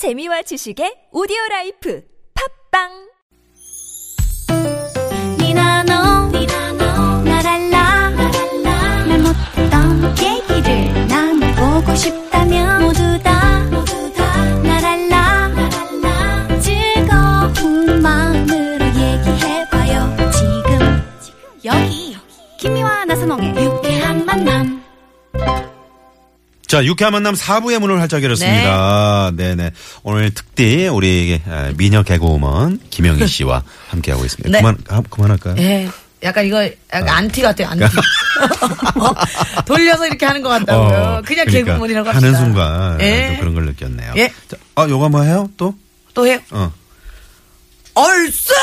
재미와 지식의 오디오 라이프. 팝빵 자, 유쾌한 만남 4부의 문을 활짝 열었습니다. 네. 네 오늘 특디 우리 아, 미녀 개그우먼 김영희 씨와 함께하고 있습니다. 네. 그만, 아, 그만할까요? 예. 약간 이거 약간 안티 같아요, 안티. 돌려서 이렇게 하는 것 같다고요. 어, 그냥 그러니까 개그맨이라고 합시다. 하는 순간 예. 좀 그런 걸 느꼈네요. 예. 자, 아, 요거 한번 해요? 또? 또 해요. 어. 얼쑤!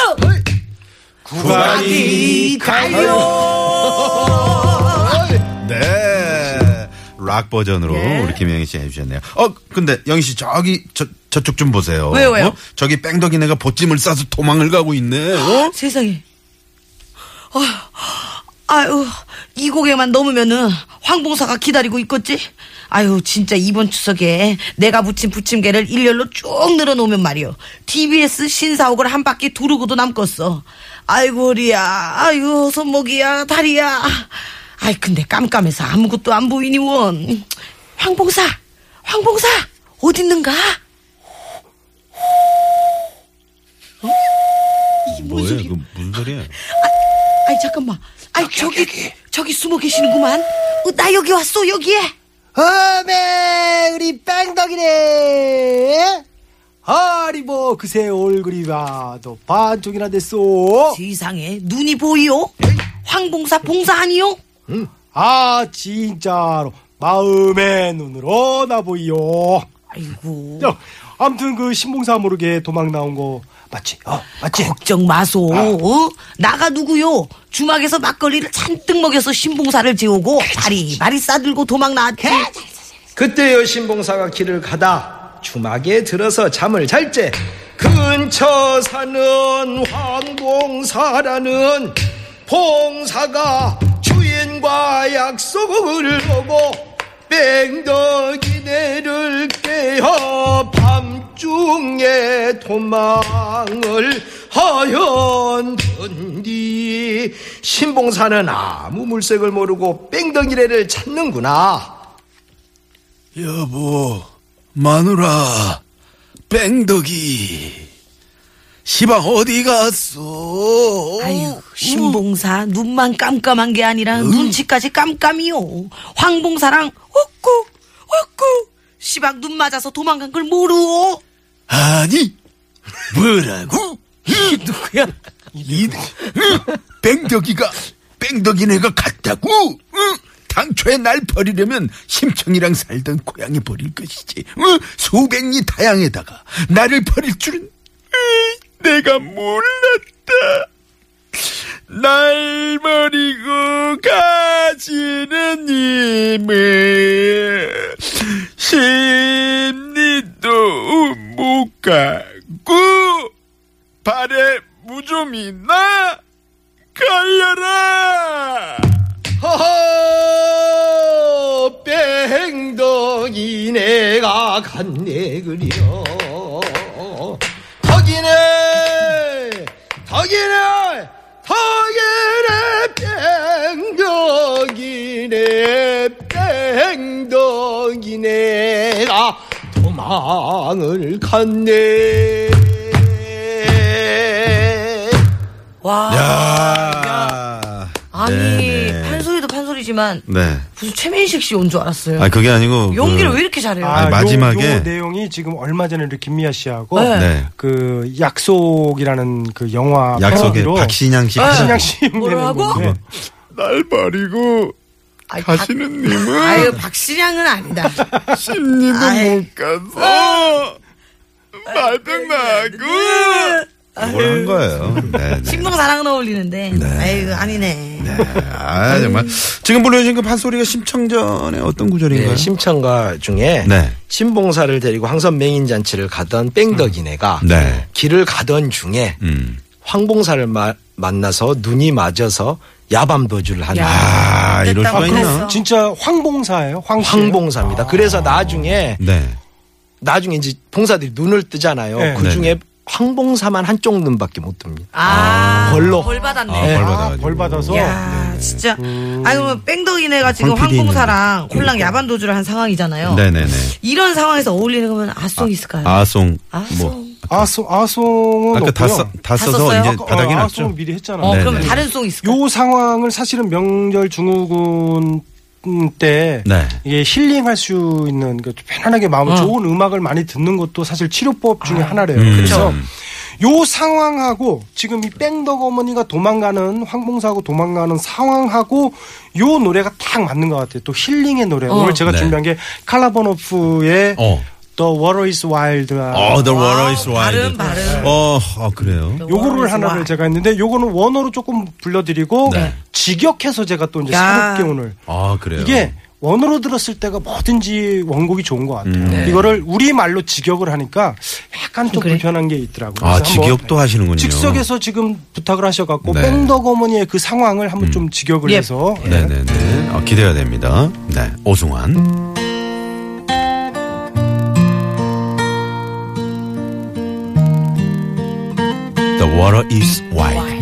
국악이 네. 락 버전으로 예. 우리 김영희 씨 해주셨네요. 어, 근데 영희 씨 저기 저 저쪽 좀 보세요. 왜요, 왜요? 어? 저기 뺑덕이네가 보찜을 싸서 도망을 가고 있네. 어? 세상에. 어, 아유, 이 고개만 넘으면은 황봉사가 기다리고 있겠지? 아유, 진짜 이번 추석에 내가 붙인 부침개를 일렬로 쭉 늘어놓으면 말이요. TBS 신사옥을 한 바퀴 두르고도 남겠어. 아이고, 허리야. 아이고, 손목이야. 다리야. 아이, 근데 깜깜해서 아무것도 안 보이니, 원. 황봉사! 황봉사! 어딨는가? 어? 이게 뭔 뭐예요? 소리야? 그 무슨 소리야? 아 이 잠깐만. 아이 저기 저기 숨어 계시는구만. 어, 나 여기 왔어 여기에. 어메 우리 뺑덕이네 아니 뭐 그새 얼굴이 봐도 반쪽이나 됐어 세상에 눈이 보이요? 황봉사 봉사 아니요? 응. 아 진짜로 마음의 눈으로 나 보이요 아이고 야, 아무튼 그 신봉사 모르게 도망 나온 거 맞지? 어 맞지? 걱정 마소. 어? 나가 누구요? 주막에서 막걸리를 잔뜩 먹여서 신봉사를 재우고 바리바리 싸들고 도망 나왔지. 그때여 신봉사가 길을 가다 주막에 들어서 잠을 잘때 근처 사는 황봉사라는 봉사가 주인과 약속을 하고 뺑덕이네를 깨어 밤중에 도망을 하였던디 신봉사는 아무 물색을 모르고 뺑덕이네를 찾는구나 여보, 마누라, 뺑덕이. 시방 어디 갔어? 아유, 신봉사 눈만 깜깜한 게 아니라 눈치까지 깜깜이요. 황봉사랑 웃고 웃고 시방 눈 맞아서 도망간 걸 모르오. 아니, 뭐라고? 누구야? 이, 뺑덕이가, 뺑덕이네가 갔다고? 응? 당초에 날 버리려면 심청이랑 살던 고향에 버릴 것이지. 응? 수백리 다양에다가 나를 버릴 줄은 내가 몰랐다. 날 버리고 가시는 님을 심리도 못 가고 발에 무좀이 나 걸려라. 허허 뺑덕이네가 갔네 그려 덕이네 덕이네 덕이네 뺑덕이네 뺑덕이네가 도망을 갔네 와. 야. 아니 네 네. 판소리지만 네. 무슨 최민식 씨 온 줄 알았어요. 아 그게 아니고 연기를 그- 왜 이렇게 잘해요? 아, 요- 마지막에- 요 내용이 지금 얼마 전에 우리 김미아 씨하고 네. 네. 그 약속이라는 그 영화 약속에 박신양 씨. 박신양 씨 뭐라고? 날 버리고 아이, 가시는 님은 아유 박신양은 아니다. 심리도 아이. 못 가서 말병 나고 뭘한 거예요. 네, 네. 신봉사랑은 어울리는데. 아유 아니네. 아 정말 지금 불러주신 그 판소리가 심청전의 어떤 구절인가요? 네, 심청가 중에 네. 신봉사를 데리고 황선 맹인잔치를 가던 뺑덕이네가 네. 길을 가던 중에 음. 황봉사를 마- 만나서 눈이 맞아서 야밤 도주를 하는 아 이럴 수가 있나? 진짜 황봉사예요 황씨 황봉사입니다. 그래서 나중에 네. 나중에 이제 봉사들이 눈을 뜨잖아요. 네. 그 중에 황봉사만 한쪽 눈밖에 못 뜹니다. 아, 벌로. 벌 받았네. 아, 벌 받아가지고. 아, 벌 받아서. 야, 진짜. 아니, 뭐, 뺑덕이네가 지금 황 황봉사랑 홀랑 야반 도주를 한 상황이잖아요. 네네네. 이런 상황에서 어울리는 거면 아송 있을까요? 아송. 아송. 뭐. 아송, 아송은 아까 다. 써, 다 써서 썼어요? 이제 아까, 바닥에 어, 놨죠. 아송은 미리 했잖아요. 어, 네네. 그러면 다른 송 있을까요? 요 상황을 사실은 명절 증후군 때 네. 이게 힐링할 수 있는 그 편안하게 마음 좋은 음악을 많이 듣는 것도 사실 치료법 중에 하나래요. 음. 그래서 요 상황하고 지금 이 뺑덕 어머니가 도망가는 황봉사하고 도망가는 상황하고 요 노래가 딱 맞는 것 같아요. 또 힐링의 노래. 오늘 제가 네. 준비한 게 칼라버노프의 어. The Water is Wild. 어, The Water is Wild. 발음, 발음. 어, 어, 그래요. 요거를 하나를 제가 했는데 요거는 원어로 조금 불러드리고 네. 직역해서 제가 또 이제 야. 새롭게 오늘 아, 그래요. 이게 원어로 들었을 때가 뭐든지 원곡이 좋은 것 같아요. 음. 이거를 우리 말로 직역을 하니까 약간 좀 그래? 불편한 게 있더라고요. 아, 그래서 한번 직역도 하시는군요. 즉석에서 지금 부탁을 하셔갖고 네. 뺑덕 어머니의 그 상황을 한번 좀 직역을 예. 해서 예. 네네네. 어, 기대가 됩니다. 네. 오승환. The water is wide.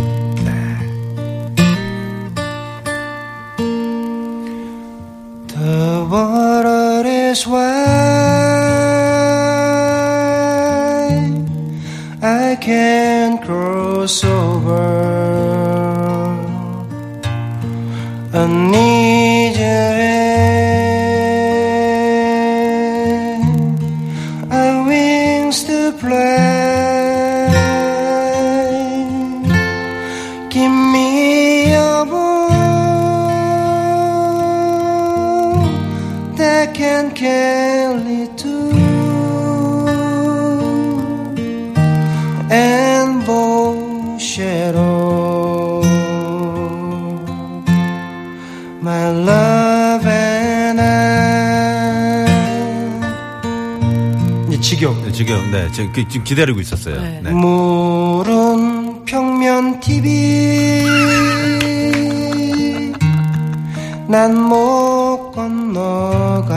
The water is wide. I can't cross over. I need 지금, 네. 지금, 그- 지금 기다리고 있었어요. 네. 네. 물은 평면 TV 난 못 건너가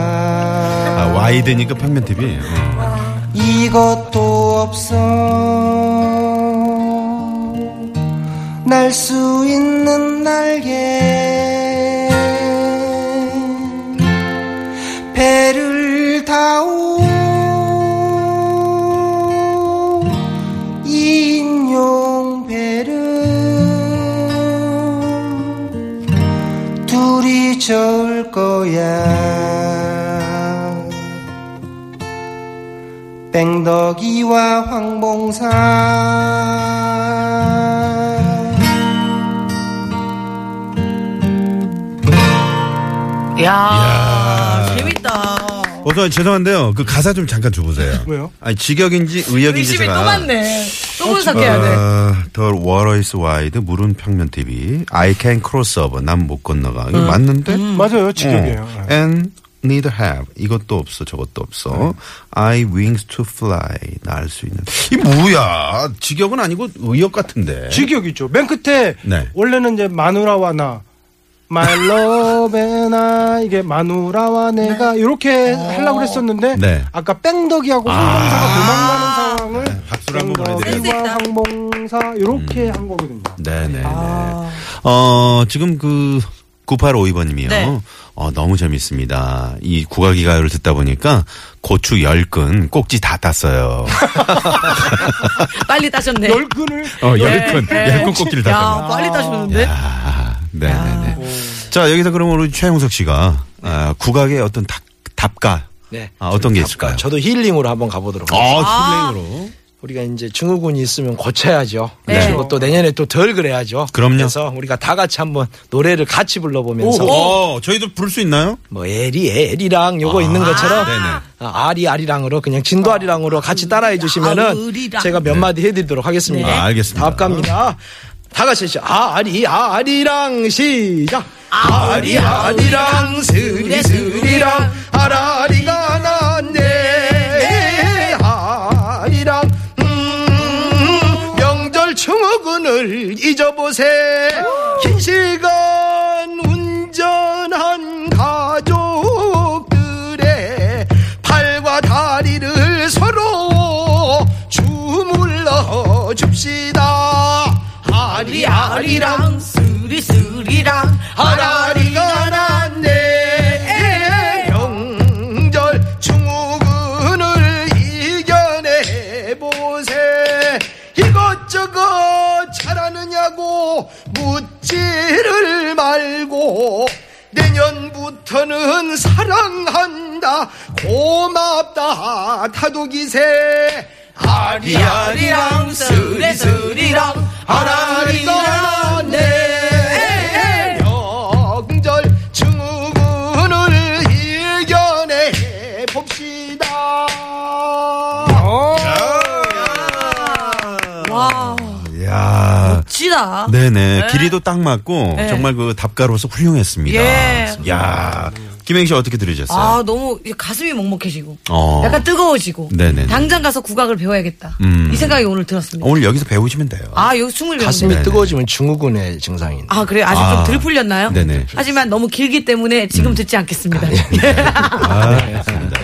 아, 와이드니까 평면 TV. 어. 이것도 없어 날 수 있는 날개 저을 거야 뺑덕이와 황봉사 야, 재밌다. 오승환 죄송한데요. 그 가사 좀 잠깐 줘보세요. 왜요? 아니, 직역인지 의역인지 의심이 제가. 또 많네. 또 분석해야 돼. 어, The water is wide. 물은 평면 TV. I can cross over. 난못 건너가. 이거 맞는데? 맞아요 직역이에요 어. And neither have. 이것도 없어. 저것도 없어. I wings to fly. 날 수 있는. 이 뭐야? 직역은 아니고 의역 같은데. 직역이죠 맨 끝에 네. 원래는 이제 마누라와 나 My love and I 이게 마누라와 내가 이렇게 하려고 그랬었는데 네. 아까 뺑덕이하고 황봉사가 도망가는 상황을 네, 박수를 한번 보내드려요. 뺑덕 황봉사 이렇게 한 거거든요 네네네. 어, 지금 그, 9852번님이요. 네. 어, 너무 재밌습니다. 이 국악이 가요를 듣다 보니까 고추 열근 꼭지 다 땄어요. 빨리 따셨네. 열근을 어, 열근. 열근 꼭지를 야, 땄어요. 빨리 따셨는데? 아, 네네네. 자, 여기서 그럼 우리 최영석 씨가 아, 국악의 어떤 답, 답가. 네. 아, 어떤 게 있을까요? 저도 힐링으로 한번 가보도록 하겠습니다. 아, 힐링으로. 우리가 이제 증후군이 있으면 고쳐야죠. 네. 그리고 또 내년에 또 덜 그래야죠. 그럼요. 그래서 우리가 다 같이 한번 노래를 같이 불러보면서 어, 저희도 부를 수 있나요? 뭐 에리 에리랑 요거 있는 것처럼 네네. 아, 아리 아리랑으로 그냥 진도 아리랑으로 같이 따라해 주시면은 아리랑. 제가 몇 마디 해드리도록 하겠습니다. 네. 아, 알겠습니다. 다음 갑니다. 다 같이 시작. 아리 아리랑 시작. 아리 아리랑 스리 스리랑 아라리가 긴 저것 잘하느냐고 묻지를 말고 내년부터는 사랑한다. 고맙다 타도기세 아리아리랑 스리스리랑 하나리가 났 와, 야 지다. 네네. 길이도 딱 맞고 네. 정말 그 답가로서 훌륭했습니다. 예. 야 김행 씨 어떻게 들으셨어요? 아, 너무 가슴이 먹먹해지고. 어. 약간 뜨거워지고. 네네네. 당장 가서 국악을 배워야겠다. 음. 이 생각이 오늘 들었습니다. 오늘 여기서 배우시면 돼요. 아, 여기 숨을 가슴이 배우는데. 뜨거워지면 증후군의 증상입니다 아, 그래요? 아직 아. 좀덜 풀렸나요? 네네. 음. 하지만 너무 길기 때문에 지금 듣지 않겠습니다. 아, 좋습니다.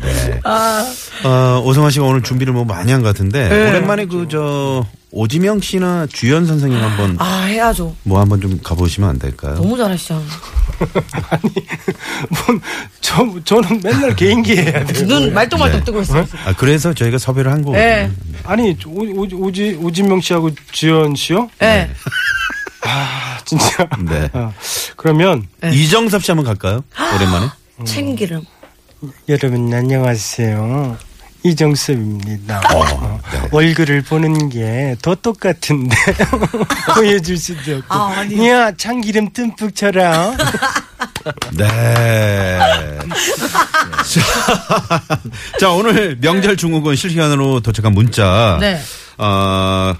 네. 어, 오성환 씨가 오늘 준비를 뭐 많이 한 것 같은데 네. 오랜만에 그 저 오지명 씨나 주연 선생님 한번 아, 해야죠. 뭐 한번 좀 가보시면 안 될까요? 너무 잘하시잖아. 뭔, 저, 저는 맨날 개인기 해야 돼요. 눈 말똥말똥 네. 뜨고 있어요. 아 그래서 저희가 섭외를 한 거거든요. 네. 아니, 오, 오, 오지, 오진명 씨하고 지연 씨요? 네. 아, 진짜. 네. 아, 그러면, 이정섭 씨 한번 갈까요? 오랜만에. 참기름. 여러분, 안녕하세요. 이정섭입니다. 어, 얼굴을 보는 게 더 똑같은데 보여줄 수도 없고 아, 아니요. 야 참기름 듬뿍 쳐라 네. 자, 자, 오늘 명절 중국은 실시간으로 도착한 문자. 네. 어,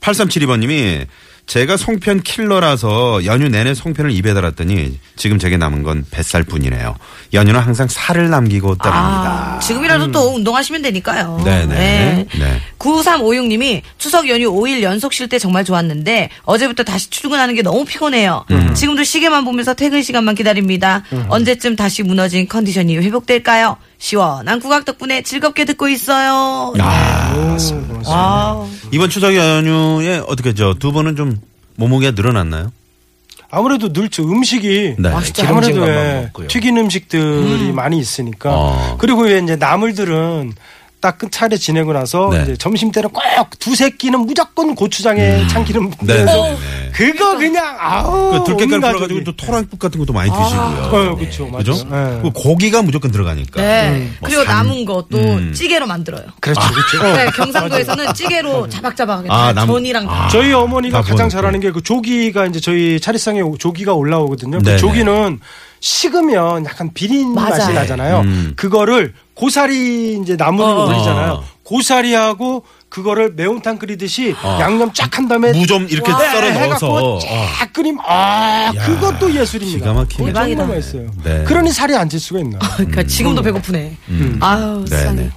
8372번님이 제가 송편 킬러라서 연휴 내내 송편을 입에 달았더니 지금 제게 남은 건 뱃살뿐이네요. 연휴는 항상 살을 남기고 떠납니다. 아, 지금이라도 또 운동하시면 되니까요. 네네. 네. 9356님이 추석 연휴 5일 연속 쉴 때 정말 좋았는데 어제부터 다시 출근하는 게 너무 피곤해요. 음. 지금도 시계만 보면서 퇴근 시간만 기다립니다. 언제쯤 다시 무너진 컨디션이 회복될까요? 시원한 국악 덕분에 즐겁게 듣고 있어요. 아, 아, 이번 추석 연휴에 어떻게 저 두 분은 좀 몸무게가 늘어났나요? 아무래도 늘죠 음식이 네. 맛있죠. 아무래도 예. 튀긴 음식들이 많이 있으니까 어. 그리고 왜 이제 나물들은 딱 끝차례 지내고 나서 네. 이제 점심 때는 꼭 두세 끼는 무조건 고추장에 참기름 네. 뿌려서 네. 그거 그냥 아우 그 들깨가루 온 풀어가지고. 또 토랑국 같은 것도 많이 드시고요. 어, 그렇죠, 맞아요. 그죠? 네. 그 고기가 무조건 들어가니까. 네. 뭐 그리고 산- 남은 것도 음. 찌개로 만들어요. 그렇죠 그렇죠 어. 네, 경상도에서는 찌개로 자박자박하게 아, 다 남- 전이랑 다. 아. 저희 어머니가 다 가장. 잘하는 게 그 조기가 이제 저희 차례상에 오- 조기가 올라오거든요. 그 조기는 식으면 약간 비린 맞아요. 맛이 나잖아요. 음. 그거를 고사리 이제 나물을 어. 올리잖아요. 고사리하고 그거를 매운탕 끓이듯이 어. 양념 쫙 한 다음에 무좀 이렇게 네, 썰어 넣어서. 쫙 끓이면 아 야, 그것도 예술입니다. 기가 막히네. 대박이다. 네. 그러니 살이 안 찔 수가 있나? 그러니까 지금도 배고프네. 아유, 네, 세상에. 네.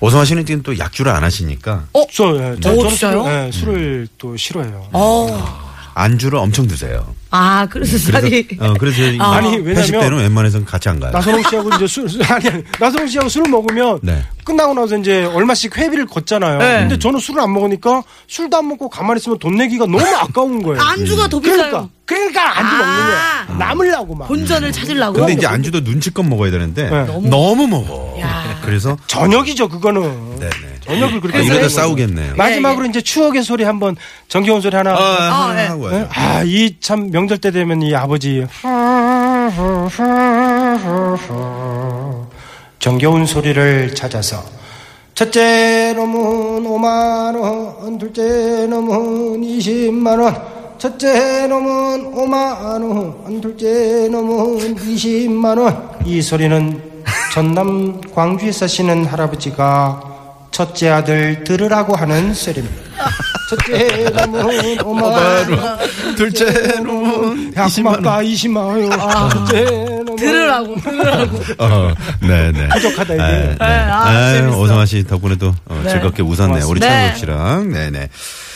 오성환 씨는 지금 또 약주를 안 하시니까 저, 예, 저, 어, 저는 진짜요? 술을, 예, 술을 또 싫어해요. 어. 안주를 엄청 드세요. 아, 그래서 살이. 어, 그래서 아. 아니, 회식 왜냐면- 때는 웬만해서는 같이 안 가요. 나선홍 씨하고 이제 술, 술- 아니, 아니, 나선홍 씨하고 술을 먹으면 네. 끝나고 나서 이제 얼마씩 회비를 걷잖아요. 네. 근데 저는 술을 안 먹으니까 술도 안 먹고 가만히 있으면 돈 내기가 너무 아까운 거예요. 안주가 더 비싸요. 그러니까, 그러니까 안주 아. 먹는 거야. 남으려고 막. 본전을 찾으려고. 근데 이제 안주도 눈치껏 먹어야 되는데 네. 너무, 먹어. 야. 그래서 저녁이죠, 그거는. 네네. 저녁을 그렇게 아, 이러다 싸우겠네요. 마지막으로 이제 추억의 소리 한번 정겨운 소리 하나. 아, 하나 네. 네? 아, 이 참 명절 때 되면 이 아버지 정겨운 소리를 찾아서 첫째 놈은 5만 원, 둘째 놈은 20만 원, 첫째 놈은 5만 원, 둘째 놈은 20만 원. 이 소리는 전남 광주에 사시는 할아버지가 첫째 아들 들으라고 하는 소리입니다. 첫째 놈은 5만 원, 둘째 놈은 야, 고맙다, 20만 원. 첫째 놈은 들으라고 들으라고. 어, 네네. 부족하다, 이게. 네, 네. 아, 아유, 재밌어. 오성아 씨 덕분에 도 어, 네. 즐겁게 웃었네요. 우리 네. 창국 씨랑. 네네.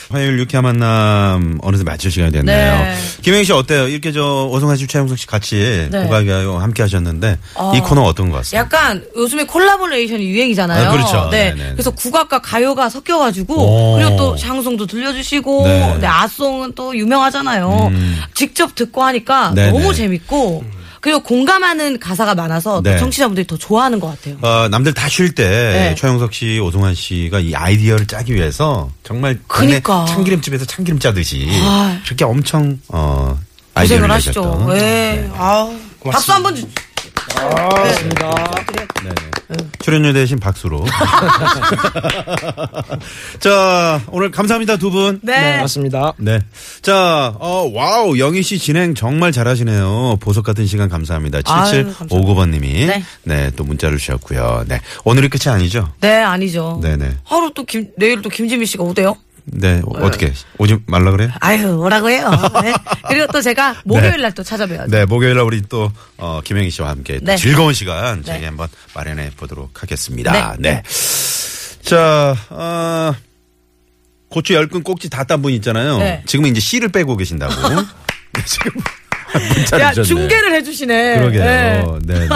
화요일 유쾌한 만남 어느새 마칠 시간이 됐네요. 네. 김영희 씨 어때요? 이렇게 저 오승환 씨, 최용석 씨 같이 네. 국악이 가요 함께 하셨는데 이 코너 어떤 것 같습니까? 약간 요즘에 collaboration이 유행이잖아요. 아, 그렇죠. 네. 네네네. 그래서 국악과 가요가 섞여가지고 오. 그리고 또 샹송도 들려주시고 네. 네. 샹송은 또 유명하잖아요. 음. 직접 듣고 하니까 네네. 너무 재밌고 그리고 공감하는 가사가 많아서 또 네. 청취자분들이 더 좋아하는 것 같아요. 어, 남들 다 쉴때 네. 최용석 씨, 오승환 씨가 이 아이디어를 짜기 위해서 정말 그니까. 참기름집에서 참기름 짜듯이 아. 그렇게 엄청 어 아이디어를 하시죠. 내셨던. 네. 아우, 박수 한번 주. 네네. 출연료 대신 박수로. 자, 오늘 감사합니다, 두 분. 네. 맞습니다. 네. 자, 어, 와우, 영희 씨 진행 정말 잘하시네요. 보석 같은 시간 감사합니다. 아유, 7759번 님이. 네. 네. 또 문자를 주셨고요. 네. 오늘이 끝이 아니죠? 네, 아니죠. 네네. 하루 또 김, 내일 또 김지미 씨가 오대요? 네. 어, 어떻게? 오지 말라 그래요? 아유, 뭐라고 해요. 네. 그리고 또 제가 목요일 날 또 찾아뵈야죠. 네, 목요일 날 우리 또, 어, 김영희 씨와 함께 또 네. 즐거운 시간 저희 네. 한번 마련해 보도록 하겠습니다. 네. 네. 자, 어, 고추 열근 꼭지 다 딴 분 있잖아요. 네. 지금은 이제 씨를 빼고 계신다고. 네, 지금 야, 주셨네. 중계를 해주시네. 그러게요. 네. 네, 네.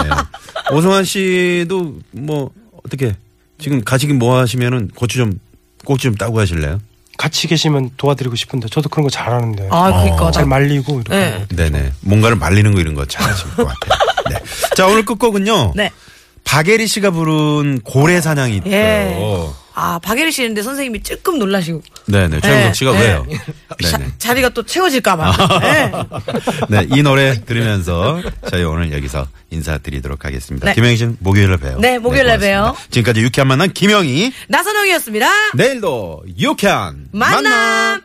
오성환 씨도 뭐, 어떻게, 지금 가시긴 뭐 하시면은 고추 좀, 꼭지 좀 따고 하실래요? 같이 계시면 도와드리고 싶은데 저도 그런 거 잘하는데. 아, 그니까. 잘 말리고 이렇게. 네. 네네. 뭔가를 말리는 거 이런 거 잘하실 것 같아요. 네. 자, 오늘 끝곡은요. 네. 박예리 씨가 부른 고래 사냥이 있죠. 예. 아, 박예리 씨인데 선생님이 조금 놀라시고. 네네. 최영석 씨가 네. 왜요? 자. 자리가 또 채워질까봐. 네. 네, 이 노래 들으면서 저희 오늘 여기서 인사드리도록 하겠습니다. 네. 김영희 씨는 목요일에 봬요. 네, 목요일에. 봬요. 지금까지 유쾌한 만남 김영희. 나선홍이었습니다. 내일도 유쾌한 만남.